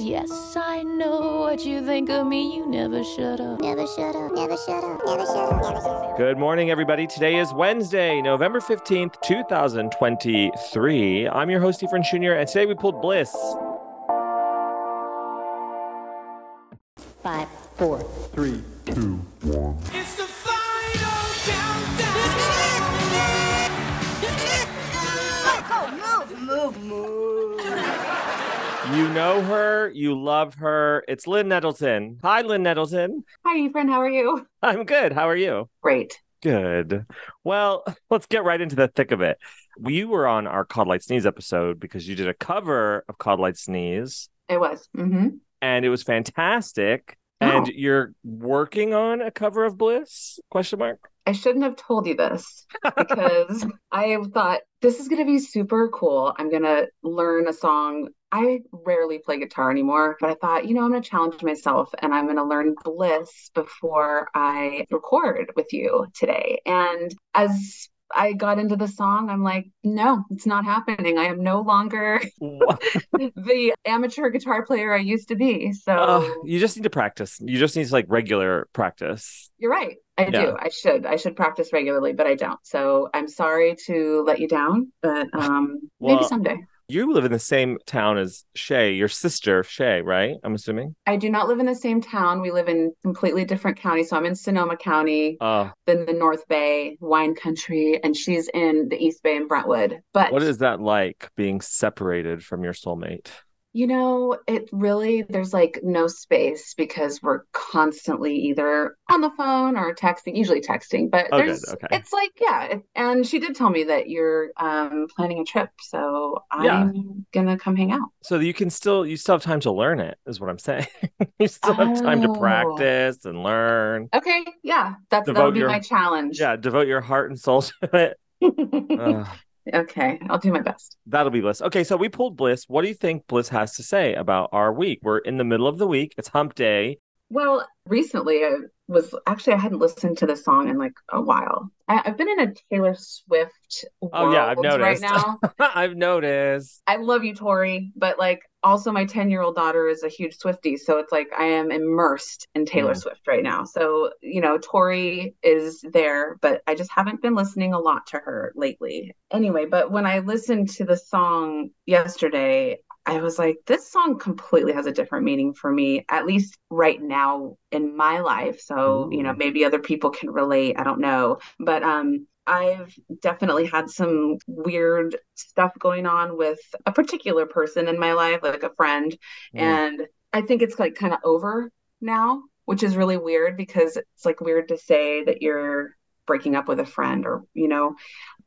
Yes, I know what you think of me. You never shut up. Never shut up, never shut up, never shut up, never shut up. Good morning, everybody. Today is Wednesday, November 15th, 2023. I'm your host, Efren Jr., and today we pulled Bliss. Five, four, Three, two, one. It's the You know her, you love her. It's Lin Nettleton. Hi, Lin Nettleton. Hi, Efren. How are you? I'm good. How are you? Great. Good. Well, let's get right into the thick of it. You were on our Caught a Lite Sneeze episode because you did a cover of Caught a Lite Sneeze, It was. hmm and it was fantastic. Oh. And you're working on a cover of Bliss? Question mark. I shouldn't have told you this because I thought this is going to be super cool. I'm going to learn a song. I rarely play guitar anymore, but I thought, you know, I'm going to challenge myself and I'm going to learn Bliss before I record with you today. And as I got into the song, I'm like, no, it's not happening. I am no longer the amateur guitar player I used to be. So Uh, you just need to practice. You just need to like regular practice. You're right. I Yeah. do. I should. I should practice regularly, but I don't. So I'm sorry to let you down, but um Well- maybe someday. You live in the same town as Shay, your sister Shay, right? I'm assuming. I do not live in the same town. We live in completely different counties. So I'm in Sonoma County, Uh, then the North Bay, wine country, and she's in the East Bay in Brentwood. But what is that like being separated from your soulmate? You know, it really, there's like no space because we're constantly either on the phone or texting, usually texting, but Oh, good. there's, Okay. it's like, yeah. it- And she did tell me that you're um, planning a trip. So Yeah. I'm gonna come hang out. So you can still you still have time to learn it, is what I'm saying. you still have time to Oh. practice and learn. Okay. Yeah. That's, Devote that'll be your- my challenge. Yeah, devote your heart and soul to it. Ugh, Okay. I'll do my best. that'll be Bliss. Okay, so we pulled Bliss. What do you think Bliss has to say about our week? We're in the middle of the week. It's hump day. Well, recently I was actually I hadn't listened to the song in like a while. I, I've been in a Taylor Swift Oh, yeah, I've world right noticed. now. I've noticed. I love you, Tori, but like also my 10 year old daughter is a huge Swiftie. So it's like I am immersed in Taylor Mm. Swift right now. So, you know, Tori is there, but I just haven't been listening a lot to her lately. Anyway, but when I listened to the song yesterday, I was like, this song completely has a different meaning for me, at least right now in my life. So, you know, maybe other people can relate. I don't know. But um I've definitely had some weird stuff going on with a particular person in my life, like a friend. Mm. And I think it's like kind of over now, which is really weird because it's like weird to say that you're breaking up with a friend or, you know,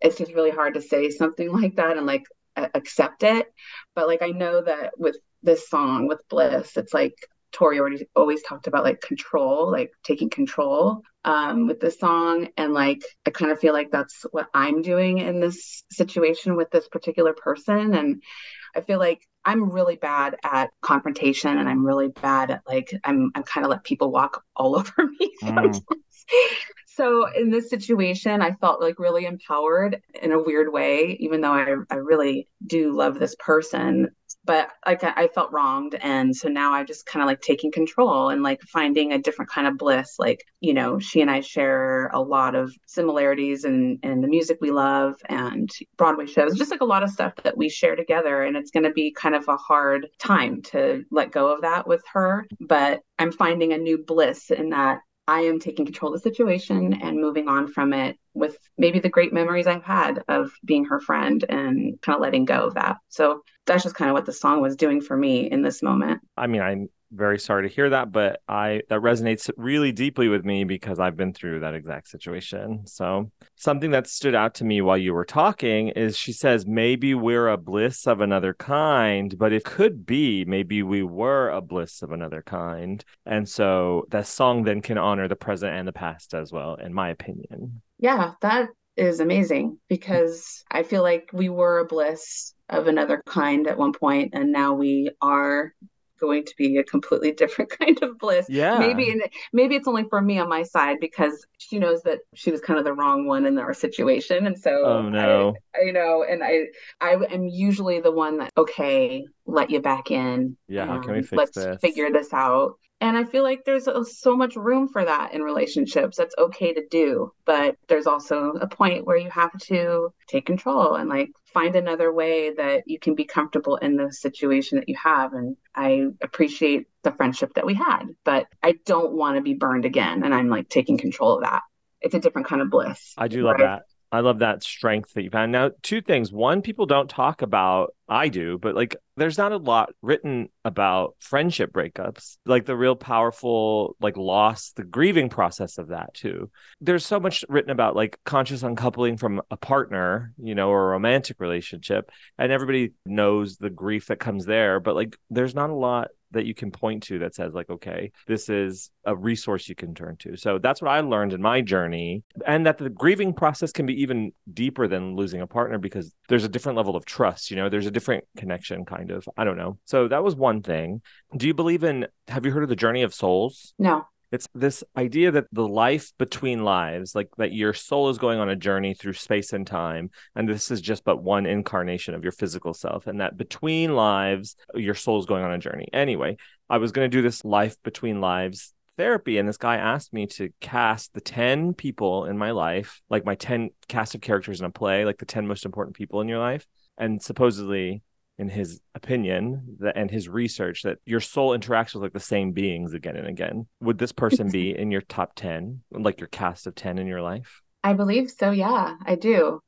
it's just really hard to say something like that and like accept it. But like I know that with this song, with Bliss, it's like Tori already always talked about like control, like taking control um, with this song. And like, I kind of feel like that's what I'm doing in this situation with this particular person. And I feel like I'm really bad at confrontation and I'm really bad at like, I'm, I'm kind of let people walk all over me Mm. So in this situation, I felt like really empowered in a weird way, even though I, I really do love this person but like I, felt wronged and so now i'm just kind of like taking control and like finding a different kind of bliss like you know she and i share a lot of similarities in in the music we love and broadway shows just like a lot of stuff that we share together and it's going to be kind of a hard time to let go of that with her but i'm finding a new bliss in that I am taking control of the situation and moving on from it with maybe the great memories I've had of being her friend and kind of letting go of that. So that's just kind of what the song was doing for me in this moment. I mean, I'm very sorry to hear that, but I that resonates really deeply with me because I've been through that exact situation. So, something that stood out to me while you were talking is she says maybe we're a bliss of another kind, but it could be maybe we were a bliss of another kind. And so that song then can honor the present and the past as well, in my opinion. Yeah, that is amazing because I feel like we were a bliss of another kind at one point and now we are going to be a completely different kind of bliss. Yeah. Maybe and maybe it's only for me on my side because she knows that she was kind of the wrong one in our situation. And so Oh, no. I, I know and I I am usually the one that okay, let you back in. Yeah, how can we um, fix let's this? figure this out. And I feel like there's so much room for that in relationships. That's okay to do. But there's also a point where you have to take control and like find another way that you can be comfortable in the situation that you have. And I appreciate the friendship that we had, but I don't want to be burned again. And I'm like taking control of that. It's a different kind of bliss. I do love right? that. I love that strength that you found. Now, two things. One, people don't talk about, I do, but like there's not a lot written about friendship breakups, like the real powerful, like loss, the grieving process of that too. There's so much written about like conscious uncoupling from a partner, you know, or a romantic relationship. And everybody knows the grief that comes there, but like there's not a lot that you can point to that says like okay this is a resource you can turn to. So that's what i learned in my journey and that the grieving process can be even deeper than losing a partner because there's a different level of trust you know there's a different connection kind of. I don't know. So that was one thing. Do you believe in have you heard of the journey of souls? No. It's this idea that the life between lives, like that your soul is going on a journey through space and time. And this is just but one incarnation of your physical self. And that between lives, your soul is going on a journey. Anyway, I was going to do this life between lives therapy. And this guy asked me to cast the 10 people in my life, like my 10 cast of characters in a play, like the 10 most important people in your life. And supposedly, in his opinion that, and his research that your soul interacts with like the same beings again and again. Would this person be in your top 10, like your cast of 10 in your life? I believe so. Yeah, I do.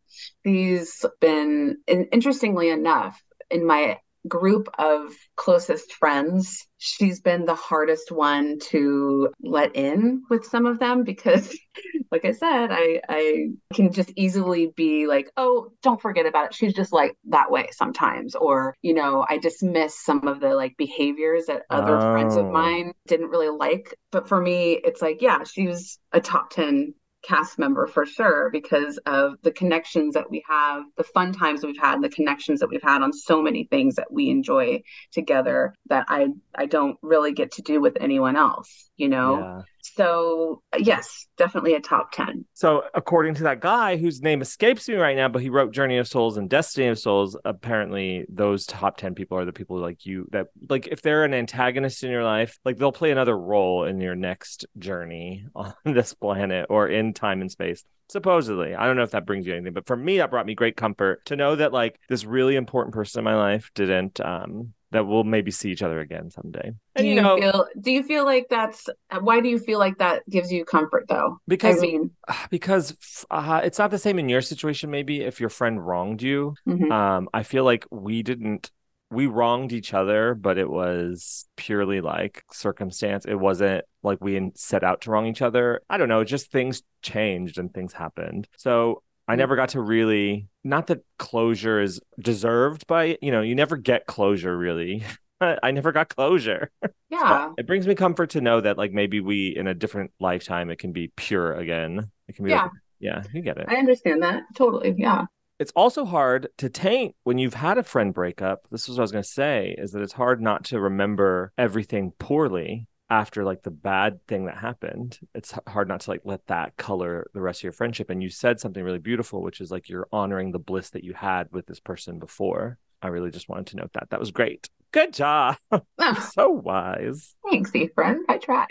She's been, interestingly enough, in my group of closest friends, she's been the hardest one to let in with some of them because, like I said, I I can just easily be like, oh, don't forget about it. She's just like that way sometimes, or you know, I dismiss some of the like behaviors that other friends of Oh. mine didn't really like. But for me, it's like, yeah, she was a top ten cast member for sure because of the connections that we have, the fun times we've had, the connections that we've had on so many things that we enjoy together that I I don't really get to do with anyone else, you know. So yes, definitely a top ten. So, according to that guy whose name escapes me right now, but he wrote Journey of Souls and Destiny of Souls, apparently those top 10 people are the people like you that, like, if they're an antagonist in your life, like they'll play another role in your next journey on this planet or in time and space. Supposedly, I don't know if that brings you anything, but for me, that brought me great comfort to know that, like, this really important person in my life didn't, um, that we'll maybe see each other again someday. Do you, you know, feel do you feel like that's why do you feel like that gives you comfort though? because I mean, because uh, it's not the same in your situation maybe if your friend wronged you mhm. um i feel like we didn't we wronged each other but it was purely like circumstance it wasn't like we set out to wrong each other i don't know just things changed and things happened so I never got to really not that closure is deserved by you know you never get closure really I never got closure yeah. it brings me comfort to know that like maybe we in a different lifetime it can be pure again it can be Yeah. like, yeah you get it I understand that totally. Yeah. it's also hard to taint when you've had a friend breakup. This is what I was going to say is that it's hard not to remember everything poorly after like the bad thing that happened. It's hard not to like let that color the rest of your friendship. And you said something really beautiful, which is like you're honoring the bliss that you had with this person before. I really just wanted to note that. That was great. Good job. Oh, so wise. thanks, friend. I try.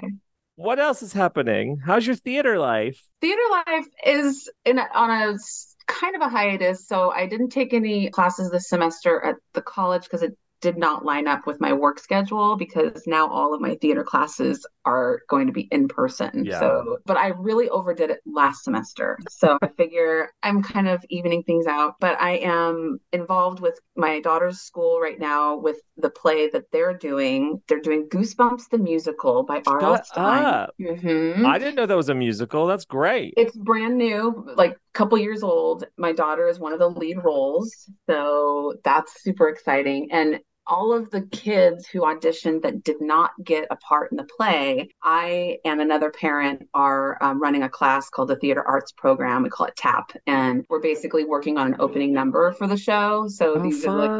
What else is happening? How's your theater life? theater life is in a, on a kind of a hiatus so i didn't take any classes this semester at the college because it did not line up with my work schedule because now all of my theater classes are going to be in person Yeah. so but i really overdid it last semester so i figure i'm kind of evening things out but i am involved with my daughter's school right now with the play that they're doing they're doing goosebumps the musical by R.L. Stine. Mhm. I didn't know that was a musical. That's great. It's brand new, like a couple years old. My daughter is one of the lead roles, so that's super exciting. And all of the kids who auditioned that did not get a part in the play, I and another parent are um, running a class called the Theater Arts Program. We call it TAP, and we're basically working on an opening number for the show. So Oh, these are like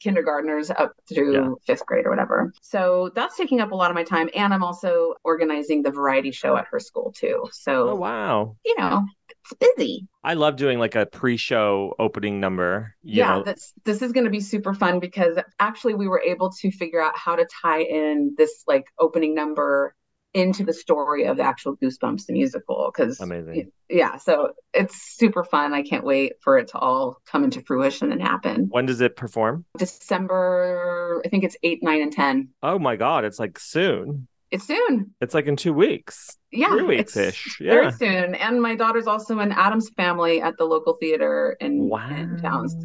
kindergartners up through Yeah. fifth grade or whatever. So that's taking up a lot of my time. And I'm also organizing the variety show at her school too. So, Oh wow. you know, it's busy. I love doing like a pre-show opening number. You yeah, know, that's this is going to be super fun because actually we were able to figure out how to tie in this like opening number into the story of the actual Goosebumps the musical because amazing. yeah, so it's super fun. I can't wait for it to all come into fruition and happen. When does it perform? December, I think it's 8, 9 and 10. Oh my God, it's like soon. It's soon. It's like in two weeks. Yeah, Three weeks-ish. Yeah. Very soon. And my daughter's also in Addams Family at the local theater in, in town. So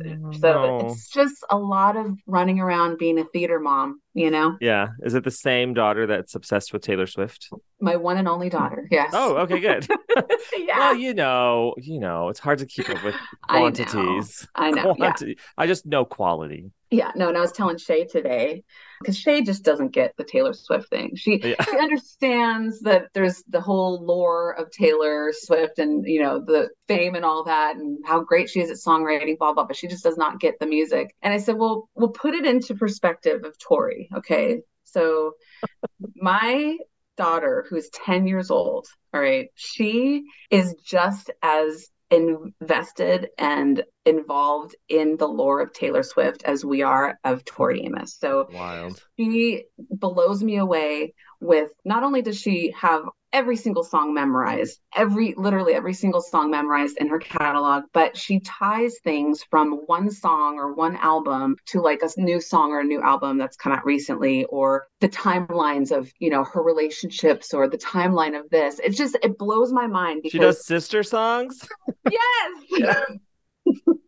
Wow. it's just a lot of running around being a theater mom, you know? Yeah. Is it the same daughter that's obsessed with Taylor Swift? My one and only daughter. Yes. Oh, okay, good. yeah. Well, you know, you know, it's hard to keep up with I know. quantities. I know. Yeah. I just know quality. Yeah. No, and I was telling Shay today because Shay just doesn't get the Taylor Swift thing. She Yeah. she understands that there's the whole lore of Taylor Swift and you know the fame and all that and how great she is at songwriting, blah blah. But she just does not get the music. And I said, well, we'll put it into perspective of Tori. Okay, so my daughter, who's ten years old, all right, she is just as invested and involved in the lore of Taylor Swift as we are of Tori Amos. So Wild. she blows me away with not only does she have every single song memorized, every literally every single song memorized in her catalog, but she ties things from one song or one album to like a new song or a new album that's come out recently or the timelines of, you know, her relationships or the timeline of this. It's just it blows my mind because She does sister songs? yes.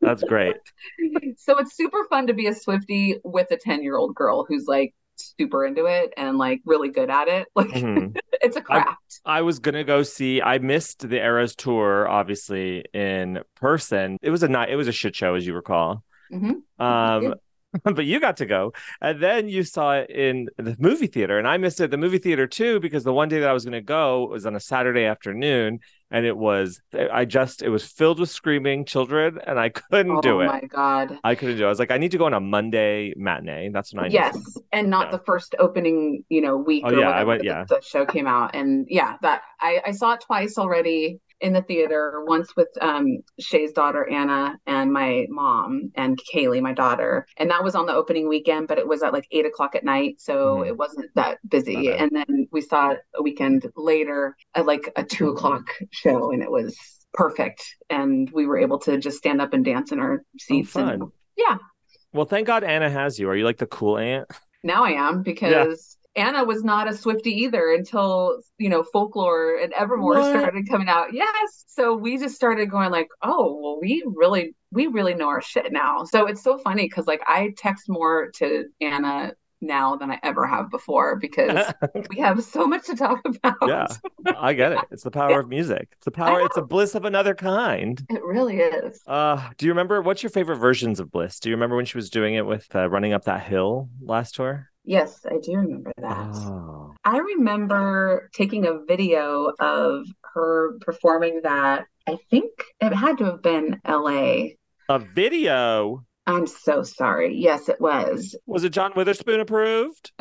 That's great. so it's super fun to be a Swifty with a 10 year old girl who's like super into it and like really good at it. Like Mhm. it's a craft. I was gonna go see. I missed the Eras tour, obviously in person. It was a night. It was a shit show, as you recall. Mhm. Um, but you got to go, and then you saw it in the movie theater, and I missed it at the movie theater too because the one day that I was gonna go was on a Saturday afternoon, and it was I just it was filled with screaming children, and I couldn't oh do it. Oh my god. I couldn't do it. I was like, I need to go on a Monday matinee. That's when I need to- Yes, and not Yeah. the first opening, you know, week Oh, or yeah, I went- yeah. the show came out. And yeah, that I, I saw it twice already in the theater, once with um Shay's daughter Anna and my mom and Kaylee, my daughter. And that was on the opening weekend, but it was at like eight o'clock at night, so Mhm. it wasn't that busy. Bad. And then we saw it a weekend later at like a two o'clock show, and it was perfect. And we were able to just stand up and dance in our seats. fun. And yeah, Well, thank God Anna has you. Are you like the cool aunt? now I am because Anna was not a Swifty either until you know folklore and Evermore What? started coming out. Yes, so we just started going like, oh well, we really we really know our shit now. So it's so funny because like I text more to Anna now than I ever have before because we have so much to talk about. Yeah, I get it. It's the power of music. It's the power. It's a bliss of another kind. It really is. Uh, do you remember what's your favorite versions of Bliss? Do you remember when she was doing it with uh, running up that hill last tour? Yes, I do remember that. Oh, I remember taking a video of her performing that. I think it had to have been LA. a video. I'm so sorry. Yes, it was. Was it John Witherspoon approved?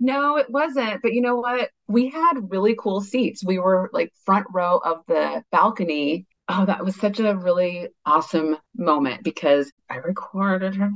no, it wasn't. But you know what? We had really cool seats. We were like front row of the balcony. Oh, that was such a really awesome moment because I recorded her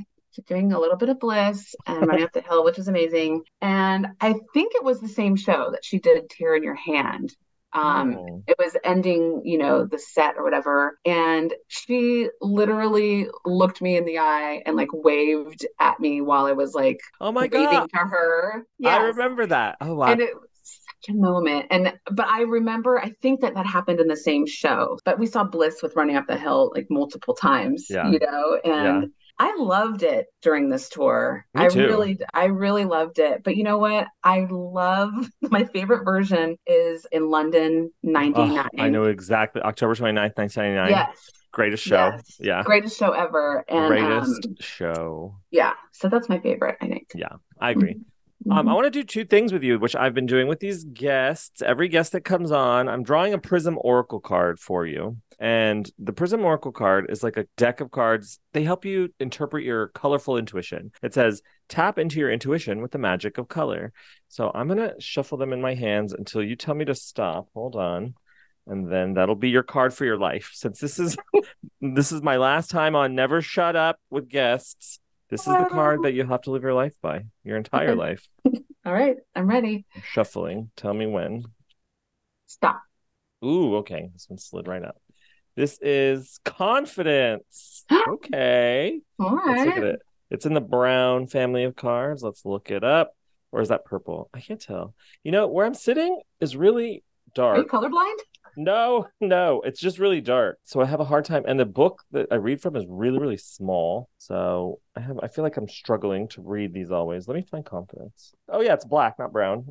doing a little bit of bliss and running up the hill, which was amazing. And I think it was the same show that she did Tear in Your Hand. Um, Oh. it was ending, you know, the set or whatever. And she literally looked me in the eye and like waved at me while I was like Oh my God. to her. I remember that. Oh, wow. And it was such a moment. And but I remember I think that that happened in the same show. But we saw Bliss with Running Up the Hill like multiple times, Yeah. you know, and I loved it during this tour. Me I too. really I really loved it. But you know what? I love my favorite version is in London Oh, 99. I know exactly. October 29th, 1999. Yes. Greatest show. Yes. Yeah. Greatest show ever. And Greatest um, show. yeah, so that's my favorite, I think. Yeah, I agree. Um. I want to do two things with you, which I've been doing with these guests. Every guest that comes on, I'm drawing a Prism Oracle card for you. And the Prism Oracle card is like a deck of cards. They help you interpret your colorful intuition. It says, tap into your intuition with the magic of color. So I'm going to shuffle them in my hands until you tell me to stop. Hold on. And then that'll be your card for your life. Since this is this is my last time on Never Shut Up with guests. This is the card that you'll have to live your life by, your entire Okay. life. All right, I'm ready. Shuffling. Tell me when. Stop. Ooh, okay. This one slid right up. This is confidence. Okay. All Let's look at it. It's in the brown family of cards. Let's look it up. Or is that purple? I can't tell. You know, where I'm sitting is really dark. Are you colorblind? No, no, it's just really dark. So I have a hard time. And the book that I read from is really, really small. So I have I feel like I'm struggling to read these always. Let me find confidence. Oh yeah, it's black, not brown.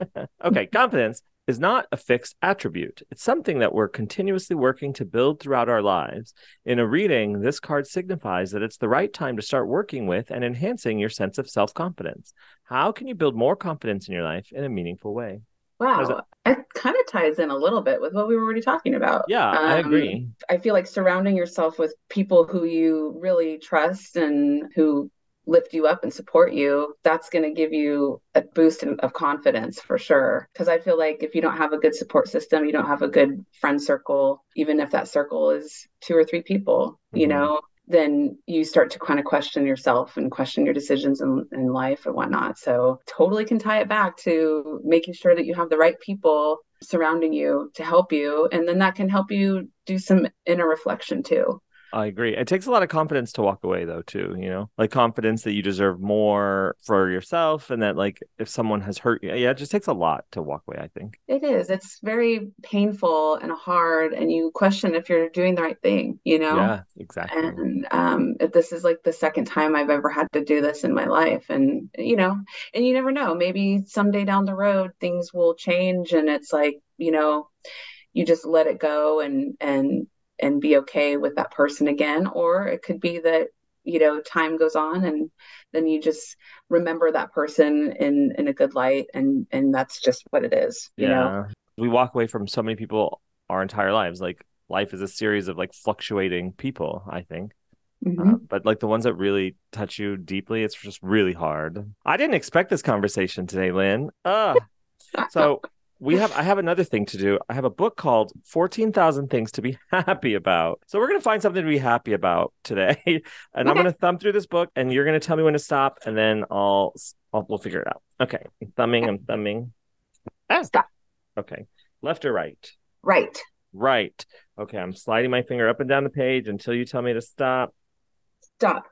okay, confidence is not a fixed attribute. It's something that we're continuously working to build throughout our lives. In a reading, this card signifies that it's the right time to start working with and enhancing your sense of self-confidence. How can you build more confidence in your life in a meaningful way? Wow. It kind of ties in a little bit with what we were already talking about. Yeah, I Um, agree. I feel like surrounding yourself with people who you really trust and who lift you up and support you, that's going to give you a boost of confidence for sure. Because I feel like if you don't have a good support system, you don't have a good friend circle, even if that circle is two or three people, you Mhm. know, then you start to kind of question yourself and question your decisions in, in life and whatnot. So totally can tie it back to making sure that you have the right people surrounding you to help you. And then that can help you do some inner reflection too. I agree. It takes a lot of confidence to walk away, though, too. You know, like confidence that you deserve more for yourself, and that like if someone has hurt you, yeah, it just takes a lot to walk away. I think. It is. It's very painful and hard, and you question if you're doing the right thing, you know? Yeah, exactly. And um, this is like the second time I've ever had to do this in my life. And, you know, and you never know, maybe someday down the road things will change and it's like, you know, you just let it go and and and be okay with that person again. Or it could be that, you know, time goes on and then you just remember that person in in a good light and and that's just what it is, you know? we walk away from so many people our entire lives. Like life is a series of like fluctuating people. I think. Mhm. Uh, but like the ones that really touch you deeply, it's just really hard. I didn't expect this conversation today, Lin. Uh, so we have I have another thing to do. I have a book called 14,000 Things to Be Happy About. So we're going to find something to be happy about today. And I'm going to thumb through this book and you're going to tell me when to stop and then I'll, I'll we'll figure it out. Okay. I'm thumbing, I'm thumbing. Ah. Stop. Okay. Left or right? Right. Right. Okay, I'm sliding my finger up and down the page until you tell me to stop. Stop.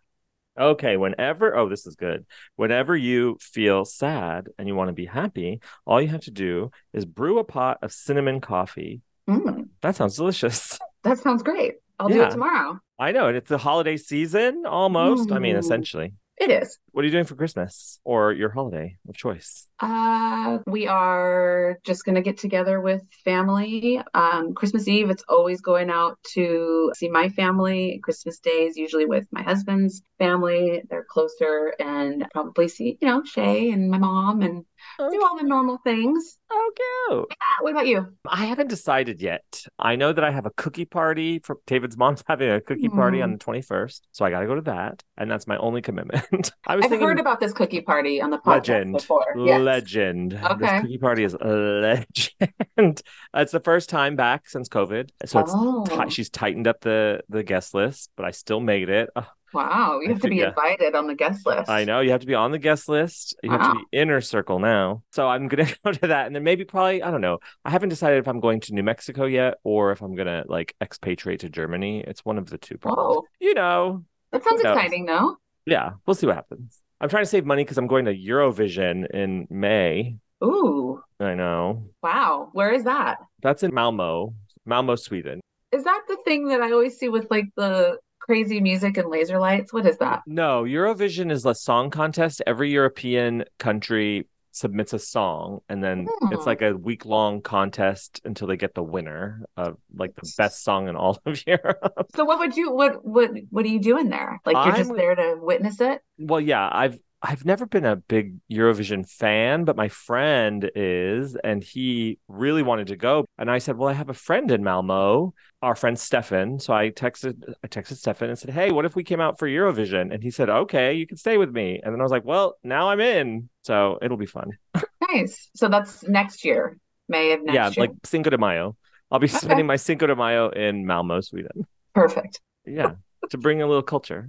Okay, whenever, oh, this is good. Whenever you feel sad and you want to be happy, all you have to do is brew a pot of cinnamon coffee. Mm, That sounds delicious. that sounds great. I'll do it tomorrow. I know, and it's the holiday season almost. I mean, Mm. essentially. It is. What are you doing for Christmas or your holiday of choice? Uh, we are just gonna get together with family. Um, Christmas Eve, it's always going out to see my family. Christmas Day is usually with my husband's family. They're closer, and probably see, you know, Shay and my mom and do all the normal things. Oh, cute. Ah, what about you? I haven't decided yet. I know that I have a cookie party for David's mom's having a cookie party on the 21st. So I got to go to that. And that's my only commitment. I was I've thinking heard about this cookie party on the podcast legend. before. Yes. Legend. This cookie party is a legend. it's the first time back since COVID. So it's Oh, ti- she's tightened up the the guest list, but I still made it. Ugh, wow. You have to be yeah. invited on the guest list. I know you have to be on the guest list. You have to be inner circle now. So I'm gonna go to that, and then maybe probably I don't know. I haven't decided if I'm going to New Mexico yet, or if I'm gonna like expatriate to Germany. It's one of the two. Probably. Whoa. You know, That sounds exciting, though. yeah, we'll see what happens. I'm trying to save money because I'm going to Eurovision in May. Ooh, I know wow. Where is that? that's in Malmo, Malmo, Sweden. Is that the thing that I always see with like the crazy music and laser lights? What is that? No, Eurovision is a song contest. Every European country submits a song and then it's Hmm. like a week long contest until they get the winner of like the best song in all of Europe. So what would you what what what are you doing there? Like you're just I'm- there to witness it? Well, yeah, I've I've never been a big Eurovision fan, but my friend is, and he really wanted to go. And I said, "Well, I have a friend in Malmo, our friend Stefan." So I texted I texted Stefan and said, "Hey, what if we came out for Eurovision?" And he said, "Okay, you can stay with me." And then I was like, "Well, now I'm in, so it'll be fun." Nice. So that's next year, May of next yeah, year. Yeah, like Cinco de Mayo. I'll be spending my Cinco de Mayo in Malmo, Sweden. Perfect. Yeah, to bring a little culture.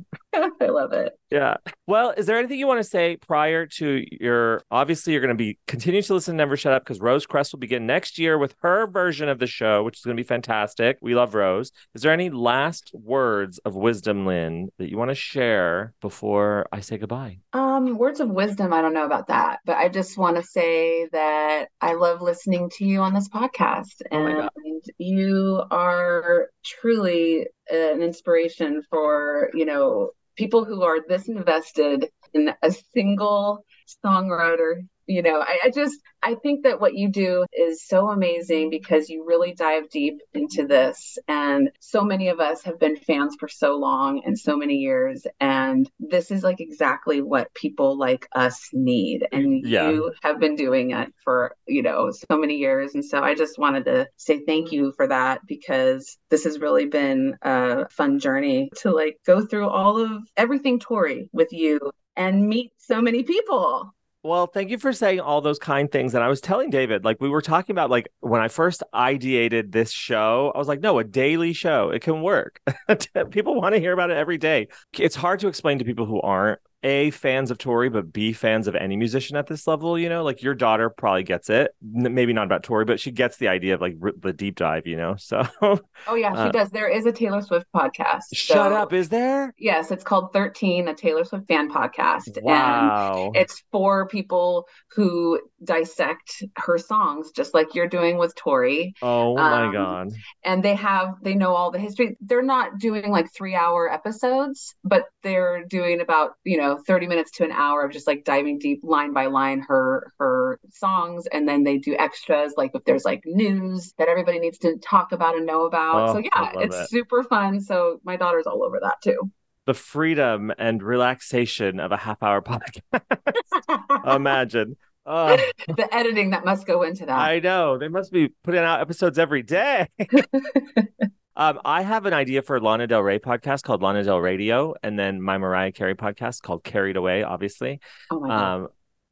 I love it. Yeah. Well, is there anything you want to say prior to your? Obviously, you're going to be continue to listen to Never Shut Up because Rose Crest will begin next year with her version of the show, which is going to be fantastic. We love Rose. Is there any last words of wisdom, Lin, that you want to share before I say goodbye? Um, words of wisdom, I don't know about that, but I just want to say that I love listening to you on this podcast, Oh and you are truly an inspiration for, you know, people who are this invested in a single songwriter. You know, I, I just I think that what you do is so amazing because you really dive deep into this. And so many of us have been fans for so long and so many years. And this is like exactly what people like us need. And Yeah. you have been doing it for, you know, so many years. And so I just wanted to say thank you for that because this has really been a fun journey to like go through all of everything Tori with you and meet so many people. Well, thank you for saying all those kind things. And I was telling David, like we were talking about, like when I first ideated this show, I was like, no, a daily show, it can work. people want to hear about it every day. It's hard to explain to people who aren't a fans of Tori, but b fans of any musician at this level. You know, like your daughter probably gets it. N- Maybe not about Tori, but she gets the idea of like r- the deep dive. You know, so Oh yeah, she Uh, does. There is a Taylor Swift podcast. shut up. Is there? Yes, it's called 13, a Taylor Swift fan podcast. And it's for people who dissect her songs, just like you're doing with Tori. oh my um, god. And they have, they know all the history. They're not doing like three hour episodes, but they're doing about, you know, 30 minutes to an hour of just like diving deep line by line her her songs. And then they do extras, like if there's like news that everybody needs to talk about and know about. Oh, so yeah, it's it. super fun. So my daughter's all over that too. The freedom and relaxation of a half hour podcast. Imagine. Oh, the editing that must go into that. I know. They must be putting out episodes every day. um, I have an idea for Lana Del Rey podcast called Lana Del Radio, and then my Mariah Carey podcast called Carried Away, obviously. oh my God. Um,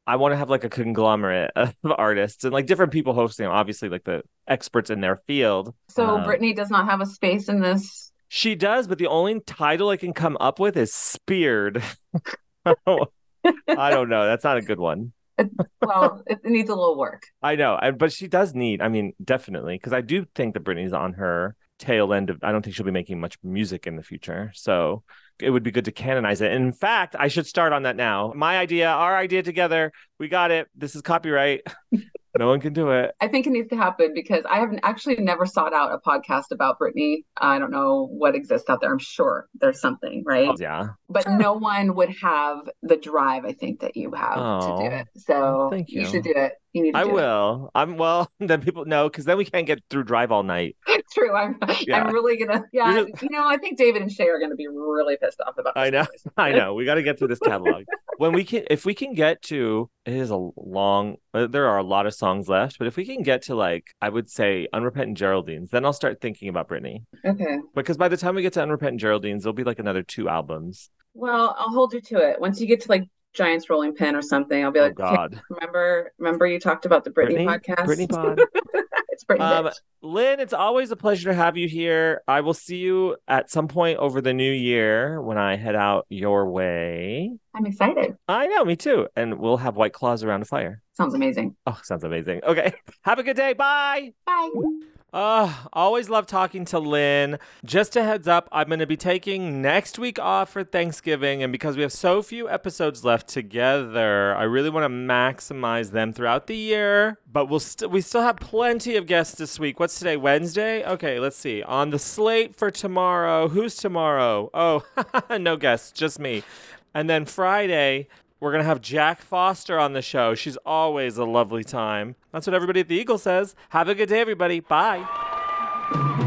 I want to have like a conglomerate of artists and like different people hosting, them, obviously, like the experts in their field. so um, Britney does not have a space in this. She does, but the only title I can come up with is Speared. I don't know. That's not a good one. Well, it needs a little work. I know, and- but she does need. I mean, definitely, because I do think that Britney's on her tail end of. I don't think she'll be making much music in the future, so it would be good to canonize it. And in fact, I should start on that now. My idea, our idea together. We got it. This is copyright. no one can do it. I think it needs to happen because I haven't actually never sought out a podcast about Britney. I don't know what exists out there. I'm sure there's something, right? Yeah. But no one would have the drive I think that you have to Oh, do it. So thank you you. should do it. You need I do it. will. I'm well. Then people know because then we can't get through drive all night. True. I'm Yeah. I'm really gonna yeah, just- you know, I think David and Shay are gonna be really pissed off about I know. I know. We got to get through this catalog. when we can, if we can get to, it is a long. uh, There are a lot of songs left, but if we can get to like, I would say, Unrepentant Geraldines, then I'll start thinking about Britney. Okay. Because by the time we get to Unrepentant Geraldines, there'll be like another two albums. Well, I'll hold you to it. Once you get to like Giants Rolling Pin or something, I'll be Oh like, "Okay, God, remember, remember you talked about the Britney, podcast? Britney Pod. it's Britney Um, bitch. Lin, it's always a pleasure to have you here. I will see you at some point over the new year when I head out your way. I'm excited. I know, me too. And we'll have white claws around a fire. Sounds amazing. Oh, sounds amazing. Okay. Have a good day. Bye. Bye. Uh, always love talking to Lin. Just a heads up, I'm going to be taking next week off for Thanksgiving. And because we have so few episodes left together, I really want to maximize them throughout the year. But we'll st- we still have plenty of guests this week. What's today? Wednesday? Okay, let's see. On the slate for tomorrow, who's tomorrow? Oh, no guests, just me. And then Friday, we're going to have Jack Foster on the show. She's always a lovely time. That's what everybody at the Eagle says. Have a good day, everybody. Bye.